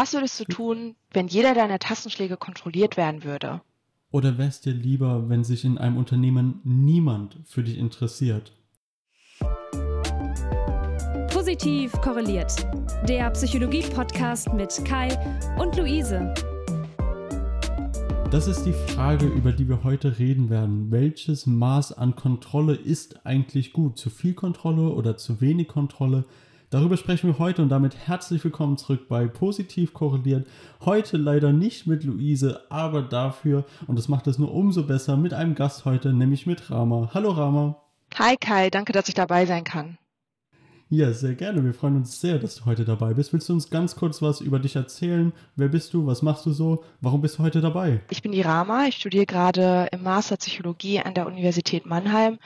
Was würdest du tun, wenn jeder deiner Tastenschläge kontrolliert werden würde? Oder wär's dir lieber, wenn sich in einem Unternehmen niemand für dich interessiert? Positiv korreliert. Der Psychologie-Podcast mit Kai und Luise. Das ist die Frage, über die wir heute reden werden. Welches Maß an Kontrolle ist eigentlich gut? Zu viel Kontrolle oder zu wenig Kontrolle? Darüber sprechen wir heute und damit herzlich willkommen zurück bei Positiv korreliert. Heute leider nicht mit Luise, aber dafür, und das macht es nur umso besser, mit einem Gast heute, nämlich mit Rama. Hallo Rama. Hi Kai, danke, dass ich dabei sein kann. Ja, sehr gerne. Wir freuen uns sehr, dass du heute dabei bist. Willst du uns ganz kurz was über dich erzählen? Wer bist du? Was machst du so? Warum bist du heute dabei? Ich bin die Rama. Ich studiere gerade im Master Psychologie an der Universität Mannheim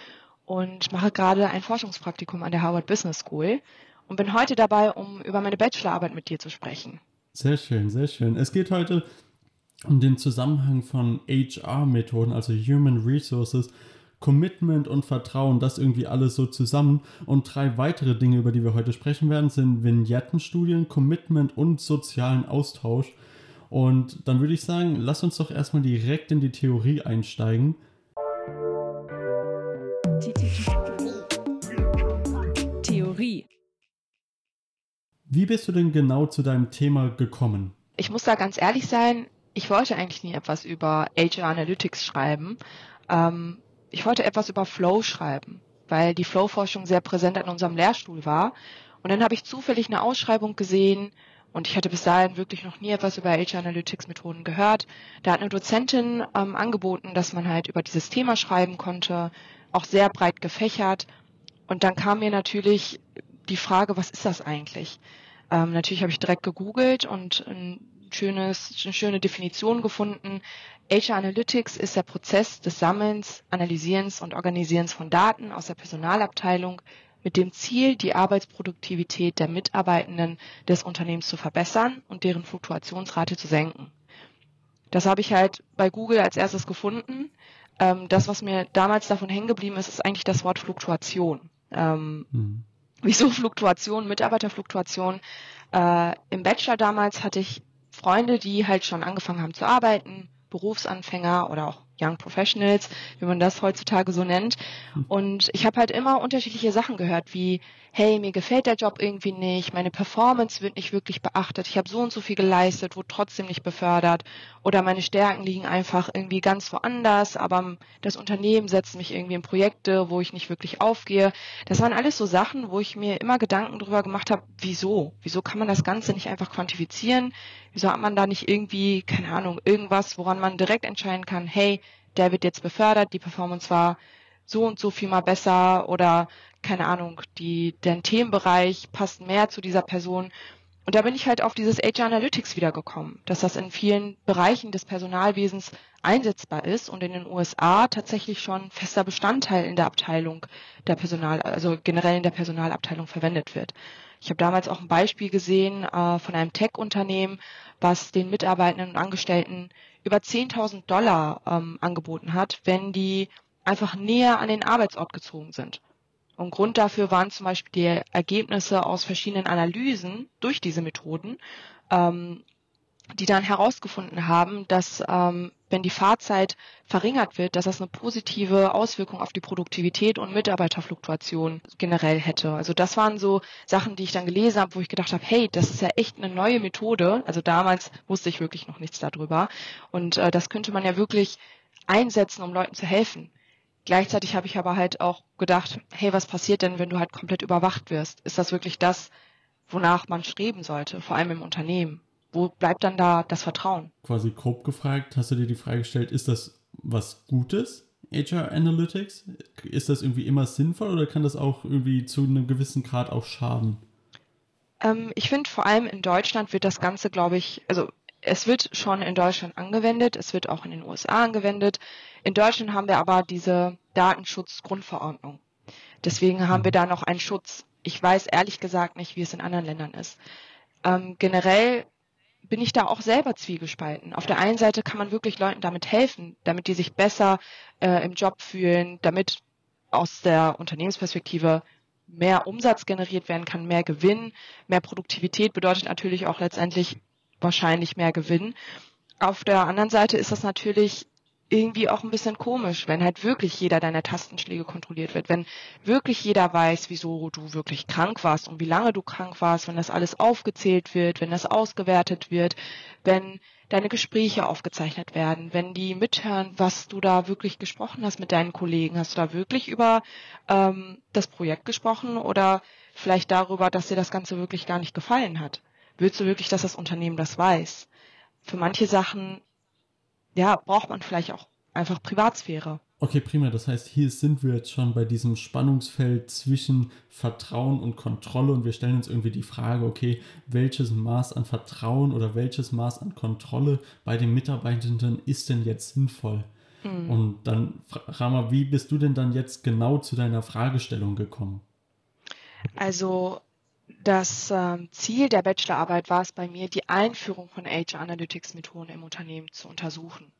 und mache gerade ein Forschungspraktikum an der Harvard Business School und bin heute dabei, um über meine Bachelorarbeit mit dir zu sprechen. Sehr schön, sehr schön. Es geht heute um den Zusammenhang von HR-Methoden, also Human Resources, Commitment und Vertrauen, das irgendwie alles so zusammen. Und drei weitere Dinge, über die wir heute sprechen werden, sind Vignettenstudien, Commitment und sozialen Austausch. Und dann würde ich sagen, lass uns doch erstmal direkt in die Theorie einsteigen. Wie bist du denn genau zu deinem Thema gekommen? Ich muss da ganz ehrlich sein, ich wollte eigentlich nie etwas über HR Analytics schreiben. Ähm, ich wollte etwas über Flow schreiben, weil die Flow-Forschung sehr präsent in unserem Lehrstuhl war. Und dann habe ich zufällig eine Ausschreibung gesehen und ich hatte bis dahin wirklich noch nie etwas über HR Analytics Methoden gehört. Da hat eine Dozentin ähm, angeboten, dass man halt über dieses Thema schreiben konnte, auch sehr breit gefächert. Und dann kam mir natürlich die Frage, was ist das eigentlich? Ähm, natürlich habe ich direkt gegoogelt und ein schönes, eine schöne Definition gefunden. HR Analytics ist der Prozess des Sammelns, Analysierens und Organisierens von Daten aus der Personalabteilung mit dem Ziel, die Arbeitsproduktivität der Mitarbeitenden des Unternehmens zu verbessern und deren Fluktuationsrate zu senken. Das habe ich halt bei Google als erstes gefunden. Ähm, das, was mir damals davon hängen geblieben ist, ist eigentlich das Wort Fluktuation. Ähm, mhm. Wieso Fluktuation, Mitarbeiterfluktuation? Äh, Im Bachelor damals hatte ich Freunde, die halt schon angefangen haben zu arbeiten, Berufsanfänger oder auch Young Professionals, wie man das heutzutage so nennt. Hm. Und ich habe halt immer unterschiedliche Sachen gehört, wie, hey, mir gefällt der Job irgendwie nicht, meine Performance wird nicht wirklich beachtet, ich habe so und so viel geleistet, wurde trotzdem nicht befördert oder meine Stärken liegen einfach irgendwie ganz woanders, aber das Unternehmen setzt mich irgendwie in Projekte, wo ich nicht wirklich aufgehe. Das waren alles so Sachen, wo ich mir immer Gedanken drüber gemacht habe, wieso? Wieso kann man das Ganze nicht einfach quantifizieren? Wieso hat man da nicht irgendwie, keine Ahnung, irgendwas, woran man direkt entscheiden kann, hey, der wird jetzt befördert, die Performance war so und so viel mal besser oder keine Ahnung, die, der Themenbereich passt mehr zu dieser Person. Und da bin ich halt auf dieses HR Analytics wiedergekommen, dass das in vielen Bereichen des Personalwesens einsetzbar ist und in den USA tatsächlich schon fester Bestandteil in der Abteilung der Personal, also generell in der Personalabteilung verwendet wird. Ich habe damals auch ein Beispiel gesehen äh, von einem Tech-Unternehmen, was den Mitarbeitenden und Angestellten über 10.000 Dollar ähm, angeboten hat, wenn die einfach näher an den Arbeitsort gezogen sind. Und Grund dafür waren zum Beispiel die Ergebnisse aus verschiedenen Analysen durch diese Methoden, ähm, die dann herausgefunden haben, dass ähm, wenn die Fahrzeit verringert wird, dass das eine positive Auswirkung auf die Produktivität und Mitarbeiterfluktuation generell hätte. Also das waren so Sachen, die ich dann gelesen habe, wo ich gedacht habe, hey, das ist ja echt eine neue Methode. Also damals wusste ich wirklich noch nichts darüber. Und äh, das könnte man ja wirklich einsetzen, um Leuten zu helfen. Gleichzeitig habe ich aber halt auch gedacht, hey, was passiert denn, wenn du halt komplett überwacht wirst? Ist das wirklich das, wonach man streben sollte, vor allem im Unternehmen? Wo bleibt dann da das Vertrauen? Quasi grob gefragt, hast du dir die Frage gestellt, ist das was Gutes, HR Analytics? Ist das irgendwie immer sinnvoll oder kann das auch irgendwie zu einem gewissen Grad auch schaden? Ähm, ich finde vor allem in Deutschland wird das Ganze, glaube ich, also es wird schon in Deutschland angewendet, es wird auch in den USA angewendet. In Deutschland haben wir aber diese Datenschutzgrundverordnung. Deswegen haben wir mhm. da noch einen Schutz. Ich weiß ehrlich gesagt nicht, wie es in anderen Ländern ist. Ähm, generell bin ich da auch selber zwiegespalten. Auf der einen Seite kann man wirklich Leuten damit helfen, damit die sich besser äh, im Job fühlen, damit aus der Unternehmensperspektive mehr Umsatz generiert werden kann, mehr Gewinn, mehr Produktivität bedeutet natürlich auch letztendlich wahrscheinlich mehr Gewinn. Auf der anderen Seite ist das natürlich irgendwie auch ein bisschen komisch, wenn halt wirklich jeder deiner Tastenschläge kontrolliert wird, wenn wirklich jeder weiß, wieso du wirklich krank warst und wie lange du krank warst, wenn das alles aufgezählt wird, wenn das ausgewertet wird, wenn deine Gespräche aufgezeichnet werden, wenn die mithören, was du da wirklich gesprochen hast mit deinen Kollegen. Hast du da wirklich über ähm, das Projekt gesprochen oder vielleicht darüber, dass dir das Ganze wirklich gar nicht gefallen hat? Willst du wirklich, dass das Unternehmen das weiß? Für manche Sachen ja, braucht man vielleicht auch einfach Privatsphäre. Okay, prima. Das heißt, hier sind wir jetzt schon bei diesem Spannungsfeld zwischen Vertrauen und Kontrolle und wir stellen uns irgendwie die Frage, okay, welches Maß an Vertrauen oder welches Maß an Kontrolle bei den Mitarbeitenden ist denn jetzt sinnvoll? Mhm. Und dann, Rama, wie bist du denn dann jetzt genau zu deiner Fragestellung gekommen? Also das äh, Ziel der Bachelorarbeit war es bei mir, die Einführung von HR Analytics Methoden im Unternehmen zu untersuchen.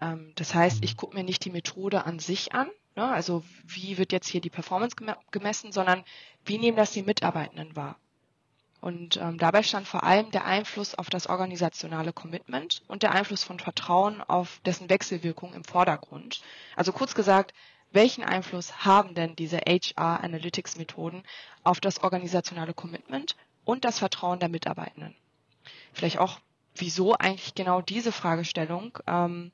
Ähm, das heißt, ich gucke mir nicht die Methode an sich an, ne, also wie wird jetzt hier die Performance gemessen, sondern wie nehmen das die Mitarbeitenden wahr. Und ähm, dabei stand vor allem der Einfluss auf das organisationale Commitment und der Einfluss von Vertrauen auf dessen Wechselwirkung im Vordergrund. Also kurz gesagt, welchen Einfluss haben denn diese HR Analytics Methoden auf das organisationale Commitment und das Vertrauen der Mitarbeitenden? Vielleicht auch, wieso eigentlich genau diese Fragestellung? Ähm,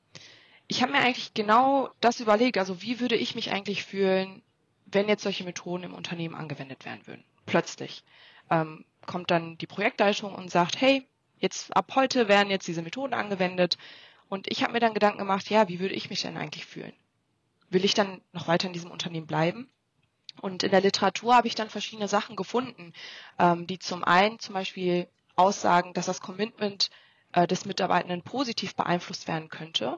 ich habe mir eigentlich genau das überlegt, also wie würde ich mich eigentlich fühlen, wenn jetzt solche Methoden im Unternehmen angewendet werden würden? Plötzlich ähm, kommt dann die Projektleitung und sagt, hey, jetzt ab heute werden jetzt diese Methoden angewendet. Und ich habe mir dann Gedanken gemacht, ja, wie würde ich mich denn eigentlich fühlen? Will ich dann noch weiter in diesem Unternehmen bleiben? Und in der Literatur habe ich dann verschiedene Sachen gefunden, ähm, die zum einen zum Beispiel aussagen, dass das Commitment äh, des Mitarbeitenden positiv beeinflusst werden könnte,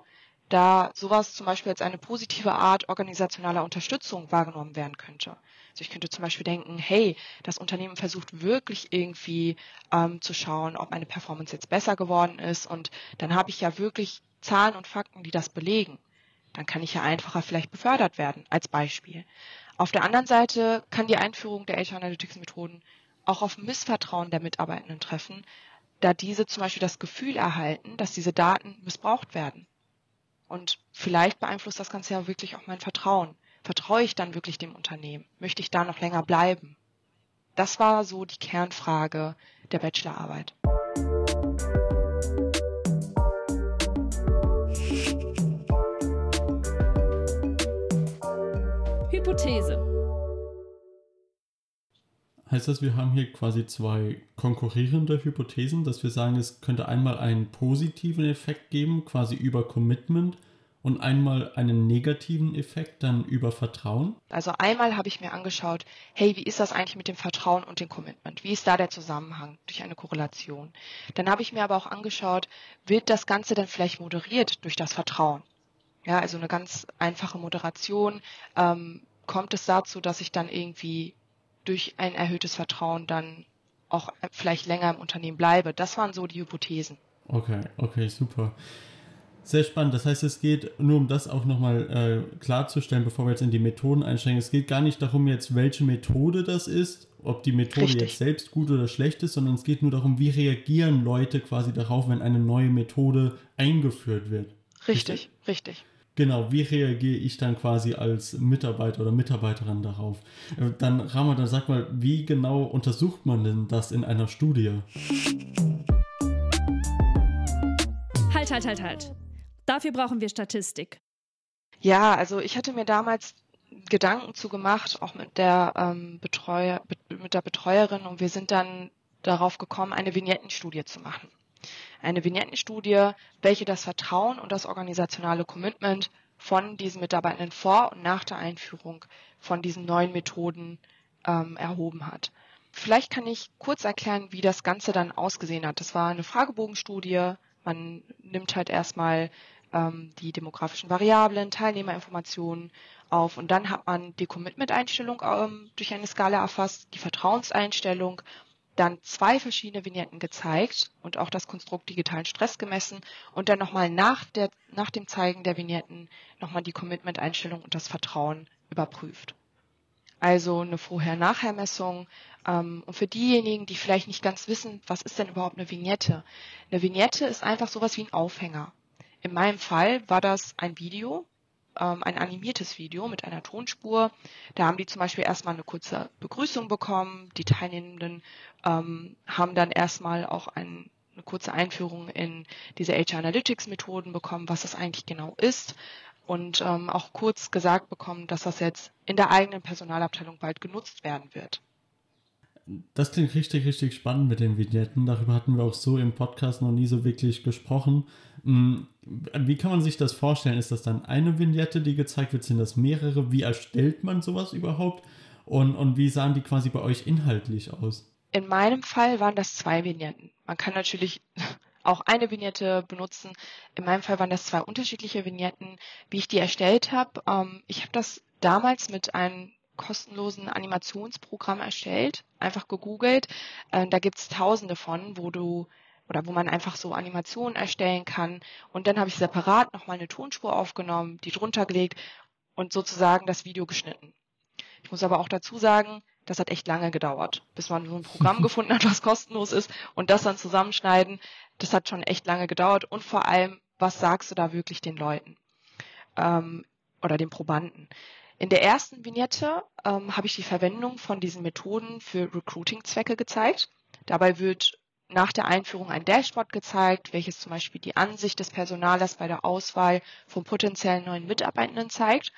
da sowas zum Beispiel als eine positive Art organisationaler Unterstützung wahrgenommen werden könnte. Also ich könnte zum Beispiel denken, hey, das Unternehmen versucht wirklich irgendwie ähm, zu schauen, ob meine Performance jetzt besser geworden ist und dann habe ich ja wirklich Zahlen und Fakten, die das belegen dann kann ich ja einfacher vielleicht befördert werden, als Beispiel. Auf der anderen Seite kann die Einführung der HR Analytics Methoden auch auf Missvertrauen der Mitarbeitenden treffen, da diese zum Beispiel das Gefühl erhalten, dass diese Daten missbraucht werden. Und vielleicht beeinflusst das Ganze ja wirklich auch mein Vertrauen. Vertraue ich dann wirklich dem Unternehmen? Möchte ich da noch länger bleiben? Das war so die Kernfrage der Bachelorarbeit. Hypothese. Heißt das, wir haben hier quasi zwei konkurrierende Hypothesen, dass wir sagen, es könnte einmal einen positiven Effekt geben, quasi über Commitment, und einmal einen negativen Effekt dann über Vertrauen? Also einmal habe ich mir angeschaut, hey, wie ist das eigentlich mit dem Vertrauen und dem Commitment? Wie ist da der Zusammenhang durch eine Korrelation? Dann habe ich mir aber auch angeschaut, wird das Ganze dann vielleicht moderiert durch das Vertrauen? Ja, also eine ganz einfache Moderation. Ähm, kommt es dazu, dass ich dann irgendwie durch ein erhöhtes Vertrauen dann auch vielleicht länger im Unternehmen bleibe. Das waren so die Hypothesen. Okay, okay, super. Sehr spannend. Das heißt, es geht nur um das auch nochmal äh, klarzustellen, bevor wir jetzt in die Methoden einsteigen. Es geht gar nicht darum, jetzt welche Methode das ist, ob die Methode Richtig. jetzt selbst gut oder schlecht ist, sondern es geht nur darum, wie reagieren Leute quasi darauf, wenn eine neue Methode eingeführt wird. Richtig, richtig. richtig. Genau, wie reagiere ich dann quasi als Mitarbeiter oder Mitarbeiterin darauf? Äh, dann, Rama, dann sag mal, wie genau untersucht man denn das in einer Studie? Halt, halt, halt, halt. Dafür brauchen wir Statistik. Ja, also ich hatte mir damals Gedanken zu gemacht, auch mit der, ähm, Betreuer, mit der Betreuerin, und wir sind dann darauf gekommen, eine Vignettenstudie zu machen eine Vignettenstudie, welche das Vertrauen und das organisationale Commitment von diesen Mitarbeitenden vor und nach der Einführung von diesen neuen Methoden ähm, erhoben hat. Vielleicht kann ich kurz erklären, wie das Ganze dann ausgesehen hat. Das war eine Fragebogenstudie. Man nimmt halt erstmal ähm, die demografischen Variablen, Teilnehmerinformationen auf und dann hat man die Commitment-Einstellung ähm, durch eine Skala erfasst, die Vertrauenseinstellung dann zwei verschiedene Vignetten gezeigt und auch das Konstrukt digitalen Stress gemessen und dann nochmal nach, der, nach dem Zeigen der Vignetten nochmal die Commitment-Einstellung und das Vertrauen überprüft. also eine Vorher-Nachher-Messung. Ähm, und für diejenigen, die vielleicht nicht ganz wissen, was ist denn überhaupt eine Vignette? Eine Vignette ist einfach sowas wie ein Aufhänger. In meinem Fall war das ein Video, ähm, ein animiertes Video mit einer Tonspur. Da haben die zum Beispiel erstmal eine kurze Begrüßung bekommen. Die Teilnehmenden ähm, haben dann erstmal auch ein, eine kurze Einführung in diese HR Analytics Methoden bekommen, was das eigentlich genau ist. Und ähm, auch kurz gesagt bekommen, dass das jetzt in der eigenen Personalabteilung bald genutzt werden wird. Das klingt richtig, richtig spannend mit den Vignetten. Darüber hatten wir auch so im Podcast noch nie so wirklich gesprochen. Hm, wie kann man sich das vorstellen? Ist das dann eine Vignette, die gezeigt wird? Sind das mehrere? Wie erstellt man sowas überhaupt? Und, und wie sahen die quasi bei euch inhaltlich aus? In meinem Fall waren das zwei Vignetten. Man kann natürlich auch eine Vignette benutzen. In meinem Fall waren das zwei unterschiedliche Vignetten. Wie ich die erstellt habe, ähm, ich habe das damals mit einem kostenlosen Animationsprogramm erstellt, einfach gegoogelt. Äh, da gibt's tausende von, wo du oder wo man einfach so Animationen erstellen kann. Und dann habe ich separat nochmal eine Tonspur aufgenommen, die drunter gelegt und sozusagen das Video geschnitten. Ich muss aber auch dazu sagen, das hat echt lange gedauert, bis man so ein Programm gefunden hat, was kostenlos ist und das dann zusammenschneiden. Das hat schon echt lange gedauert und vor allem, was sagst du da wirklich den Leuten ähm, oder den Probanden? In der ersten Vignette ähm, habe ich die Verwendung von diesen Methoden für Recruiting-Zwecke gezeigt. Dabei wird nach der Einführung ein Dashboard gezeigt, welches zum Beispiel die Ansicht des Personalers bei der Auswahl von potenziellen neuen Mitarbeitenden zeigt.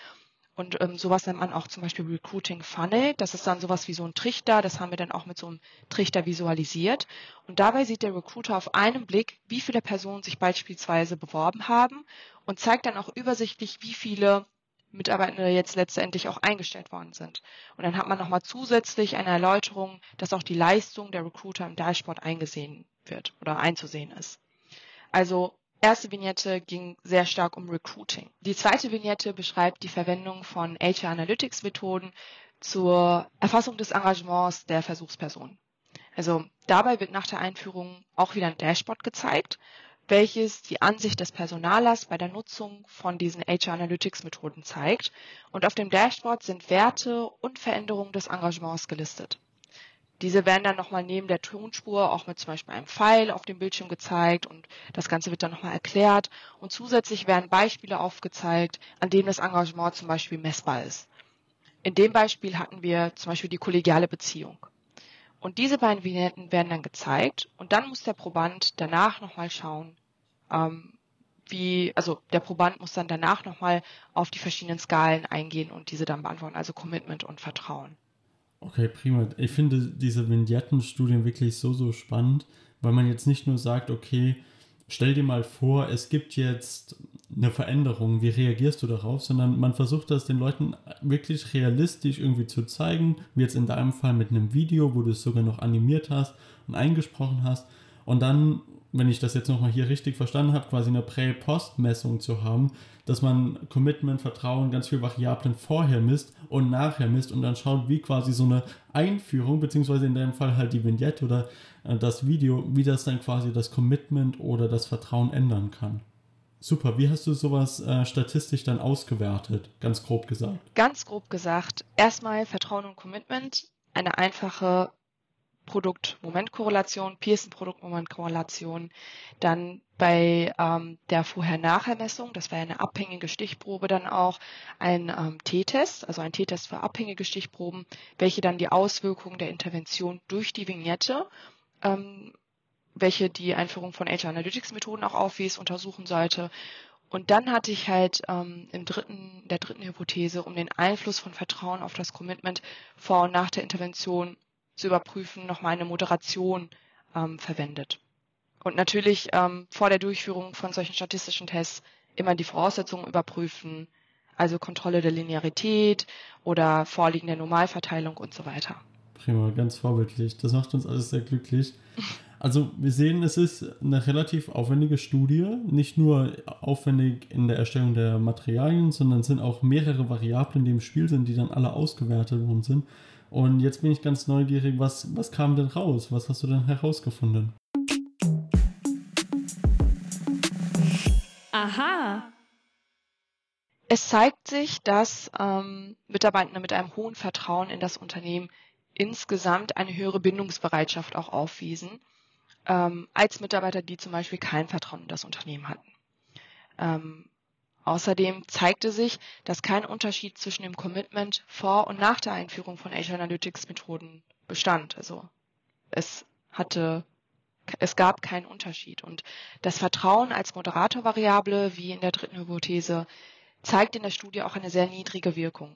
Und ähm, sowas nennt man auch zum Beispiel Recruiting Funnel. Das ist dann sowas wie so ein Trichter. Das haben wir dann auch mit so einem Trichter visualisiert. Und dabei sieht der Recruiter auf einen Blick, wie viele Personen sich beispielsweise beworben haben und zeigt dann auch übersichtlich, wie viele Mitarbeitende jetzt letztendlich auch eingestellt worden sind. Und dann hat man nochmal zusätzlich eine Erläuterung, dass auch die Leistung der Recruiter im Dashboard eingesehen wird oder einzusehen ist. Also erste Vignette ging sehr stark um Recruiting. Die zweite Vignette beschreibt die Verwendung von HR Analytics Methoden zur Erfassung des Engagements der Versuchsperson. Also dabei wird nach der Einführung auch wieder ein Dashboard gezeigt, welches die Ansicht des Personalers bei der Nutzung von diesen HR Analytics Methoden zeigt. Und auf dem Dashboard sind Werte und Veränderungen des Engagements gelistet. Diese werden dann nochmal neben der Tonspur auch mit zum Beispiel einem Pfeil auf dem Bildschirm gezeigt und das Ganze wird dann nochmal erklärt und zusätzlich werden Beispiele aufgezeigt, an denen das Engagement zum Beispiel messbar ist. In dem Beispiel hatten wir zum Beispiel die kollegiale Beziehung. Und diese beiden Vignetten werden dann gezeigt und dann muss der Proband danach nochmal schauen, ähm, wie, also der Proband muss dann danach nochmal auf die verschiedenen Skalen eingehen und diese dann beantworten, also Commitment und Vertrauen. Okay, prima. Ich finde diese Vignettenstudien wirklich so, so spannend, weil man jetzt nicht nur sagt, okay, stell dir mal vor, es gibt jetzt eine Veränderung, wie reagierst du darauf, sondern man versucht das den Leuten wirklich realistisch irgendwie zu zeigen, wie jetzt in deinem Fall mit einem Video, wo du es sogar noch animiert hast und eingesprochen hast und dann wenn ich das jetzt nochmal hier richtig verstanden habe, quasi eine Prä-Post-Messung zu haben, dass man Commitment, Vertrauen, ganz viele Variablen vorher misst und nachher misst und dann schaut, wie quasi so eine Einführung, beziehungsweise in deinem Fall halt die Vignette oder äh, das Video, wie das dann quasi das Commitment oder das Vertrauen ändern kann. Super, wie hast du sowas äh, statistisch dann ausgewertet, ganz grob gesagt? Ganz grob gesagt, erstmal Vertrauen und Commitment, eine einfache Produkt-Moment-Korrelation, Pearson-Produkt-Moment-Korrelation. Dann bei ähm, der Vorher-Nachher-Messung, das war ja eine abhängige Stichprobe, dann auch ein ähm, T-Test, also ein T-Test für abhängige Stichproben, welche dann die Auswirkungen der Intervention durch die Vignette, ähm, welche die Einführung von HR Analytics-Methoden auch aufwies, untersuchen sollte. Und dann hatte ich halt ähm, im dritten, der dritten Hypothese um den Einfluss von Vertrauen auf das Commitment vor und nach der Intervention zu überprüfen, nochmal eine Moderation ähm, verwendet. Und natürlich ähm, vor der Durchführung von solchen statistischen Tests immer die Voraussetzungen überprüfen, also Kontrolle der Linearität oder Vorliegen der Normalverteilung und so weiter. Prima, ganz vorbildlich. Das macht uns alles sehr glücklich. Also wir sehen, es ist eine relativ aufwendige Studie, nicht nur aufwendig in der Erstellung der Materialien, sondern es sind auch mehrere Variablen, die im Spiel sind, die dann alle ausgewertet worden sind. Und jetzt bin ich ganz neugierig, was, was kam denn raus? Was hast du denn herausgefunden? Aha. Es zeigt sich, dass ähm, Mitarbeitende mit einem hohen Vertrauen in das Unternehmen insgesamt eine höhere Bindungsbereitschaft auch aufwiesen, ähm, als Mitarbeiter, die zum Beispiel kein Vertrauen in das Unternehmen hatten. Ähm, außerdem zeigte sich, dass kein Unterschied zwischen dem Commitment vor und nach der Einführung von Azure Analytics Methoden bestand. Also es hatte es gab keinen Unterschied. Und das Vertrauen als Moderatorvariable, wie in der dritten Hypothese, zeigt in der Studie auch eine sehr niedrige Wirkung.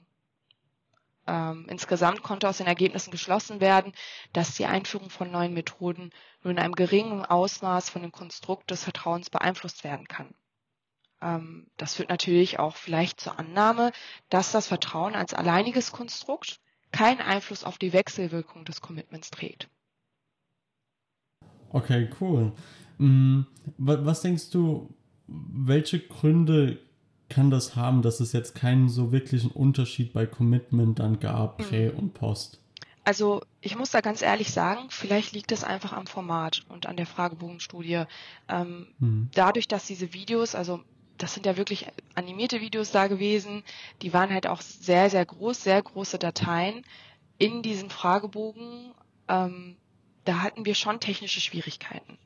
Ähm, insgesamt konnte aus den Ergebnissen geschlossen werden, dass die Einführung von neuen Methoden nur in einem geringen Ausmaß von dem Konstrukt des Vertrauens beeinflusst werden kann. Ähm, das führt natürlich auch vielleicht zur Annahme, dass das Vertrauen als alleiniges Konstrukt keinen Einfluss auf die Wechselwirkung des Commitments trägt. Okay, cool. Mm, was denkst du, welche Gründe kann das haben, dass es jetzt keinen so wirklichen Unterschied bei Commitment dann gab, Prä mhm. und Post? Also ich muss da ganz ehrlich sagen, vielleicht liegt es einfach am Format und an der Fragebogenstudie. Ähm, mhm. Dadurch, dass diese Videos, also das sind ja wirklich animierte Videos da gewesen, die waren halt auch sehr, sehr groß, sehr große Dateien in diesen Fragebogen. Ähm, da hatten wir schon technische Schwierigkeiten.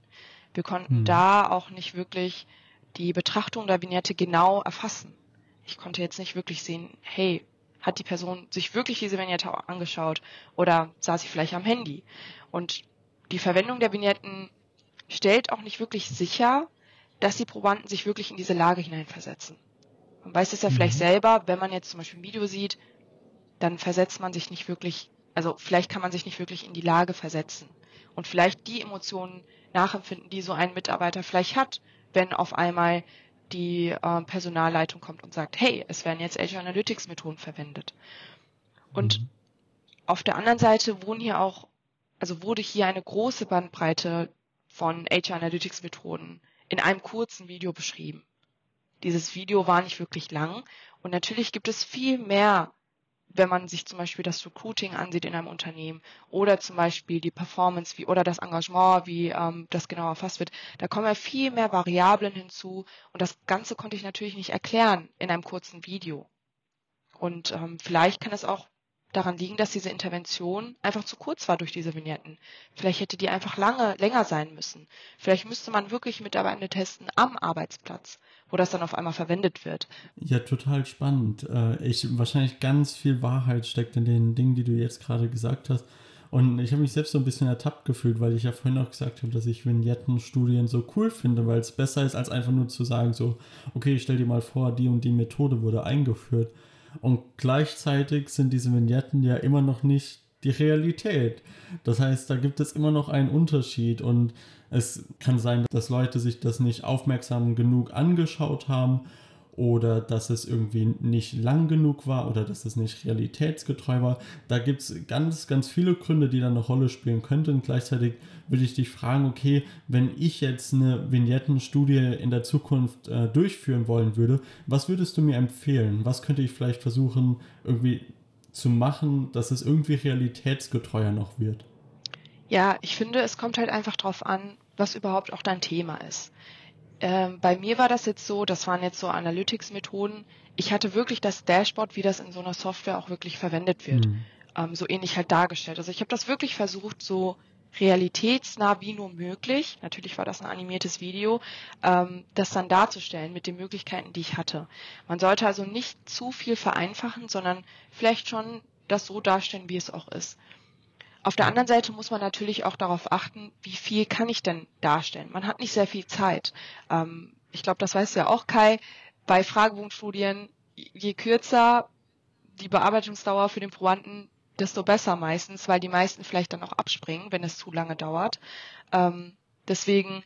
Wir konnten mhm. da auch nicht wirklich die Betrachtung der Vignette genau erfassen. Ich konnte jetzt nicht wirklich sehen, hey, hat die Person sich wirklich diese Vignette angeschaut oder saß sie vielleicht am Handy? Und die Verwendung der Vignetten stellt auch nicht wirklich sicher, dass die Probanden sich wirklich in diese Lage hineinversetzen. Man weiß es ja mhm. vielleicht selber, wenn man jetzt zum Beispiel ein Video sieht, dann versetzt man sich nicht wirklich, also vielleicht kann man sich nicht wirklich in die Lage versetzen und vielleicht die Emotionen nachempfinden, die so ein Mitarbeiter vielleicht hat, wenn auf einmal die äh, Personalleitung kommt und sagt, hey, es werden jetzt Azure Analytics Methoden verwendet. Und mhm. auf der anderen Seite wurden hier auch, also wurde hier eine große Bandbreite von Azure Analytics Methoden in einem kurzen Video beschrieben. Dieses Video war nicht wirklich lang und natürlich gibt es viel mehr wenn man sich zum Beispiel das Recruiting ansieht in einem Unternehmen oder zum Beispiel die Performance wie oder das Engagement, wie ähm, das genau erfasst wird, da kommen ja viel mehr Variablen hinzu und das Ganze konnte ich natürlich nicht erklären in einem kurzen Video. Und ähm, vielleicht kann es auch daran liegen, dass diese Intervention einfach zu kurz war durch diese Vignetten. Vielleicht hätte die einfach lange, länger sein müssen. Vielleicht müsste man wirklich Mitarbeitende testen am Arbeitsplatz wo das dann auf einmal verwendet wird. Ja, total spannend. Äh, ich, wahrscheinlich ganz viel Wahrheit steckt in den Dingen, die du jetzt gerade gesagt hast. Und ich habe mich selbst so ein bisschen ertappt gefühlt, weil ich ja vorhin auch gesagt habe, dass ich Vignettenstudien so cool finde, weil es besser ist, als einfach nur zu sagen, so, okay, stell dir mal vor, die und die Methode wurde eingeführt. Und gleichzeitig sind diese Vignetten ja immer noch nicht die Realität. Das heißt, da gibt es immer noch einen Unterschied und es kann sein, dass Leute sich das nicht aufmerksam genug angeschaut haben oder dass es irgendwie nicht lang genug war oder dass es nicht realitätsgetreu war. Da gibt es ganz, ganz viele Gründe, die da eine Rolle spielen könnten. Gleichzeitig würde ich dich fragen, okay, wenn ich jetzt eine Vignettenstudie in der Zukunft äh, durchführen wollen würde, was würdest du mir empfehlen? Was könnte ich vielleicht versuchen, irgendwie zu machen, dass es irgendwie realitätsgetreuer noch wird? Ja, ich finde, es kommt halt einfach drauf an, was überhaupt auch dein Thema ist. Ähm, bei mir war das jetzt so, das waren jetzt so Analytics-Methoden. Ich hatte wirklich das Dashboard, wie das in so einer Software auch wirklich verwendet wird, mhm. ähm, so ähnlich halt dargestellt. Also ich habe das wirklich versucht, so realitätsnah wie nur möglich, natürlich war das ein animiertes Video, ähm, das dann darzustellen mit den Möglichkeiten, die ich hatte. Man sollte also nicht zu viel vereinfachen, sondern vielleicht schon das so darstellen, wie es auch ist. Auf der anderen Seite muss man natürlich auch darauf achten, wie viel kann ich denn darstellen. Man hat nicht sehr viel Zeit. Ähm, ich glaube, das weißt du ja auch, Kai. Bei Fragebogenstudien, je kürzer die Bearbeitungsdauer für den Probanden, desto besser meistens, weil die meisten vielleicht dann auch abspringen, wenn es zu lange dauert. Ähm, deswegen,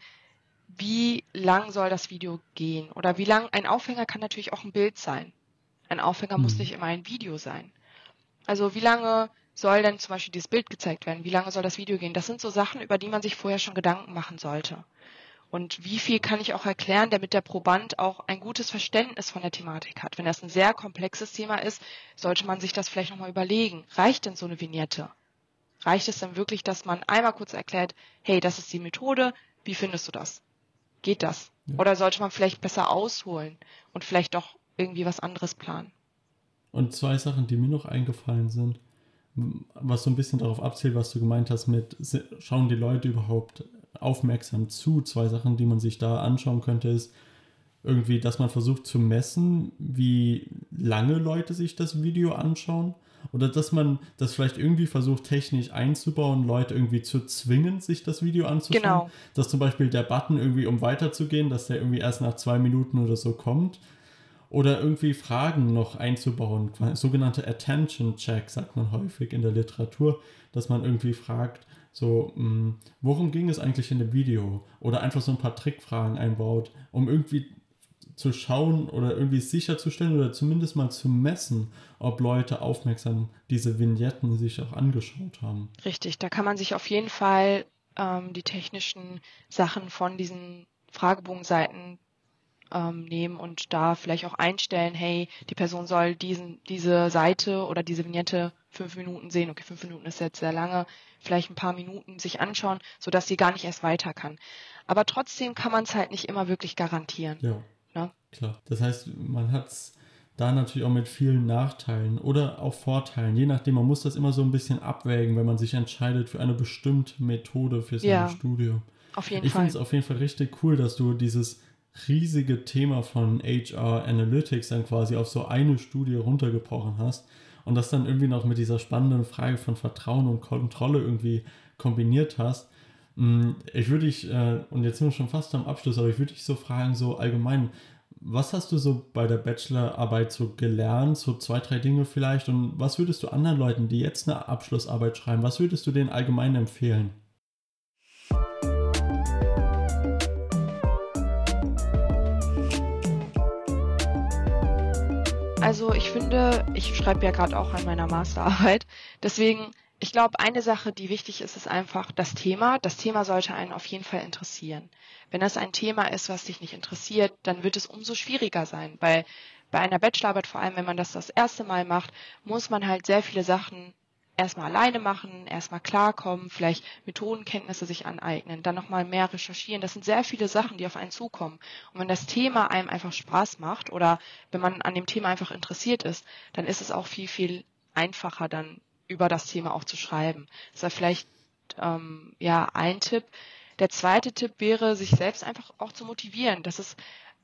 wie lang soll das Video gehen? Oder wie lang, ein Aufhänger kann natürlich auch ein Bild sein. Ein Aufhänger mhm. muss nicht immer ein Video sein. Also wie lange soll denn zum Beispiel dieses Bild gezeigt werden? Wie lange soll das Video gehen? Das sind so Sachen, über die man sich vorher schon Gedanken machen sollte. Und wie viel kann ich auch erklären, damit der Proband auch ein gutes Verständnis von der Thematik hat? Wenn das ein sehr komplexes Thema ist, sollte man sich das vielleicht nochmal überlegen. Reicht denn so eine Vignette? Reicht es denn wirklich, dass man einmal kurz erklärt, hey, das ist die Methode, wie findest du das? Geht das? Ja. Oder sollte man vielleicht besser ausholen und vielleicht doch irgendwie was anderes planen. Und zwei Sachen, die mir noch eingefallen sind, was so ein bisschen darauf abzielt, was du gemeint hast mit, schauen die Leute überhaupt aufmerksam zu? Zwei Sachen, die man sich da anschauen könnte, ist irgendwie, dass man versucht zu messen, wie lange Leute sich das Video anschauen. Oder dass man das vielleicht irgendwie versucht, technisch einzubauen, Leute irgendwie zu zwingen, sich das Video anzuschauen. Genau. Dass zum Beispiel der Button irgendwie, um weiterzugehen, dass der irgendwie erst nach zwei Minuten oder so kommt. Oder irgendwie Fragen noch einzubauen, sogenannte Attention Check, sagt man häufig in der Literatur, dass man irgendwie fragt, so, mh, hm, worum ging es eigentlich in dem Video? Oder einfach so ein paar Trickfragen einbaut, um irgendwie zu schauen oder irgendwie sicherzustellen oder zumindest mal zu messen, ob Leute aufmerksam diese Vignetten sich auch angeschaut haben. Richtig, da kann man sich auf jeden Fall ähm, die technischen Sachen von diesen Fragebogenseiten ähm, nehmen und da vielleicht auch einstellen, hey, die Person soll diesen, diese Seite oder diese Vignette fünf Minuten sehen. Okay, fünf Minuten ist jetzt sehr lange, vielleicht ein paar Minuten sich anschauen, sodass sie gar nicht erst weiter kann. Aber trotzdem kann man es halt nicht immer wirklich garantieren. Ja. Ne? Klar. Das heißt, man hat es da natürlich auch mit vielen Nachteilen oder auch Vorteilen. Je nachdem, man muss das immer so ein bisschen abwägen, wenn man sich entscheidet für eine bestimmte Methode für sein ja, Studium. Auf jeden ich Fall. Ich finde es auf jeden Fall richtig cool, dass du dieses riesige Thema von HR Analytics dann quasi auf so eine Studie runtergebrochen hast und das dann irgendwie noch mit dieser spannenden Frage von Vertrauen und Kontrolle irgendwie kombiniert hast. Mm, ich würde dich, äh, und jetzt sind wir schon fast am Abschluss, aber ich würde dich so fragen, so allgemein, was hast du so bei der Bachelorarbeit so gelernt, so zwei, drei Dinge vielleicht, und was würdest du anderen Leuten, die jetzt eine Abschlussarbeit schreiben, was würdest du denen allgemein empfehlen? Also ich finde, ich schreibe ja gerade auch an meiner Masterarbeit, deswegen ich glaube, eine Sache, die wichtig ist, ist einfach das Thema. Das Thema sollte einen auf jeden Fall interessieren. Wenn das ein Thema ist, was dich nicht interessiert, dann wird es umso schwieriger sein, weil bei einer Bachelorarbeit, vor allem wenn man das das erste Mal macht, muss man halt sehr viele Sachen erstmal alleine machen, erstmal klarkommen, vielleicht Methodenkenntnisse sich aneignen, dann nochmal mehr recherchieren. Das sind sehr viele Sachen, die auf einen zukommen. Und wenn das Thema einem einfach Spaß macht oder wenn man an dem Thema einfach interessiert ist, dann ist es auch viel, viel einfacher dann über das Thema auch zu schreiben. Das war vielleicht ähm, ja ein Tipp. Der zweite Tipp wäre, sich selbst einfach auch zu motivieren. Das ist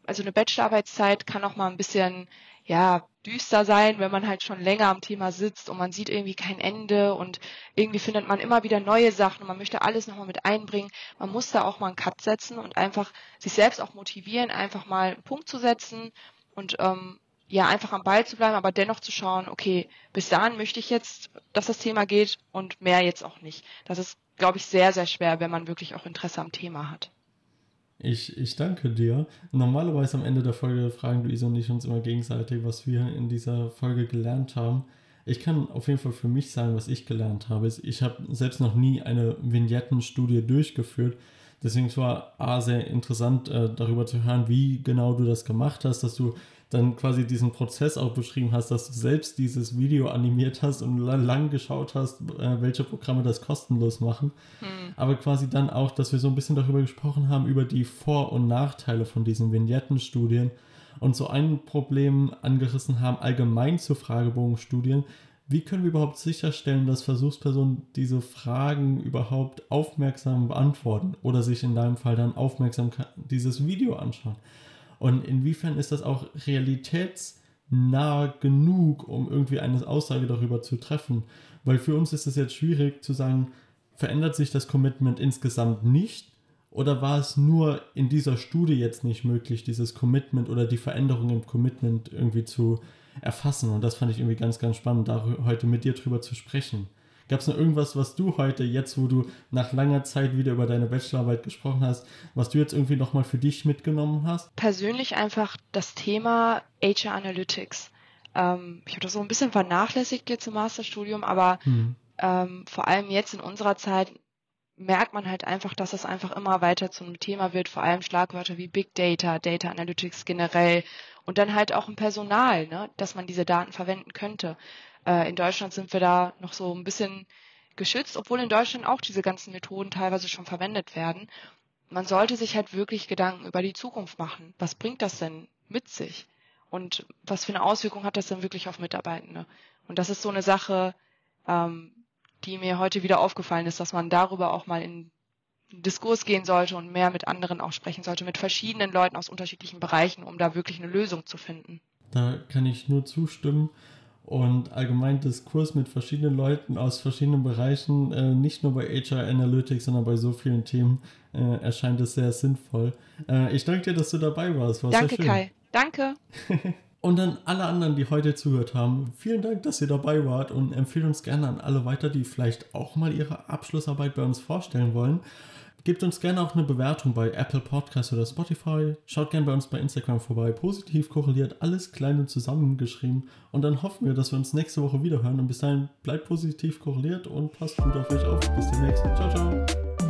also eine Bachelorarbeitszeit kann auch mal ein bisschen ja düster sein, wenn man halt schon länger am Thema sitzt und man sieht irgendwie kein Ende und irgendwie findet man immer wieder neue Sachen und man möchte alles nochmal mit einbringen. Man muss da auch mal einen Cut setzen und einfach sich selbst auch motivieren, einfach mal einen Punkt zu setzen und ähm, ja, einfach am Ball zu bleiben, aber dennoch zu schauen, okay, bis dahin möchte ich jetzt, dass das Thema geht und mehr jetzt auch nicht. Das ist, glaube ich, sehr, sehr schwer, wenn man wirklich auch Interesse am Thema hat. Ich, ich danke dir. Normalerweise am Ende der Folge fragen Luisa und ich uns immer gegenseitig, was wir in dieser Folge gelernt haben. Ich kann auf jeden Fall für mich sagen, was ich gelernt habe. Ich habe selbst noch nie eine Vignettenstudie durchgeführt. Deswegen war A sehr interessant, äh, darüber zu hören, wie genau du das gemacht hast, dass du dann quasi diesen Prozess auch beschrieben hast, dass du selbst dieses Video animiert hast und lang geschaut hast, äh, welche Programme das kostenlos machen. Hm. Aber quasi dann auch, dass wir so ein bisschen darüber gesprochen haben, über die Vor- und Nachteile von diesen Vignettenstudien und so ein Problem angerissen haben, allgemein zu Fragebogenstudien. Wie können wir überhaupt sicherstellen, dass Versuchspersonen diese Fragen überhaupt aufmerksam beantworten oder sich in deinem Fall dann aufmerksam dieses Video anschauen? Und inwiefern ist das auch realitätsnah genug, um irgendwie eine Aussage darüber zu treffen? Weil für uns ist es jetzt schwierig zu sagen, verändert sich das Commitment insgesamt nicht? Oder war es nur in dieser Studie jetzt nicht möglich, dieses Commitment oder die Veränderung im Commitment irgendwie zu erfassen? Und das fand ich irgendwie ganz, ganz spannend, da heute mit dir drüber zu sprechen. Gab es noch irgendwas, was du heute, jetzt wo du nach langer Zeit wieder über deine Bachelorarbeit gesprochen hast, was du jetzt irgendwie nochmal für dich mitgenommen hast? Persönlich einfach das Thema HR Analytics. Ähm, ich habe das so ein bisschen vernachlässigt jetzt im Masterstudium, aber hm. ähm, vor allem jetzt in unserer Zeit merkt man halt einfach, dass es einfach immer weiter zum Thema wird, vor allem Schlagwörter wie Big Data, Data Analytics generell und dann halt auch im Personal, ne, dass man diese Daten verwenden könnte. Äh, in Deutschland sind wir da noch so ein bisschen geschützt, obwohl in Deutschland auch diese ganzen Methoden teilweise schon verwendet werden. Man sollte sich halt wirklich Gedanken über die Zukunft machen. Was bringt das denn mit sich? und was für eine Auswirkung hat das dann wirklich auf Mitarbeitende. Und das ist so eine Sache, ähm, die mir heute wieder aufgefallen ist, dass man darüber auch mal in Diskurs gehen sollte und mehr mit anderen auch sprechen sollte, mit verschiedenen Leuten aus unterschiedlichen Bereichen, um da wirklich eine Lösung zu finden. Da kann ich nur zustimmen. Und allgemein Diskurs mit verschiedenen Leuten aus verschiedenen Bereichen, äh, nicht nur bei HR Analytics, sondern bei so vielen Themen, äh, erscheint es sehr sinnvoll. Äh, ich danke dir, dass du dabei warst. War danke, Kai. Danke. und an alle anderen, die heute zugehört haben, vielen Dank, dass ihr dabei wart und empfehlt uns gerne an alle weiter, die vielleicht auch mal ihre Abschlussarbeit bei uns vorstellen wollen. Gebt uns gerne auch eine Bewertung bei Apple Podcasts oder Spotify. Schaut gerne bei uns bei Instagram vorbei. Positiv korreliert, alles klein und zusammengeschrieben. Und dann hoffen wir, dass wir uns nächste Woche wieder hören. Und bis dahin bleibt positiv korreliert und passt gut auf euch auf. Bis demnächst. Ciao, ciao.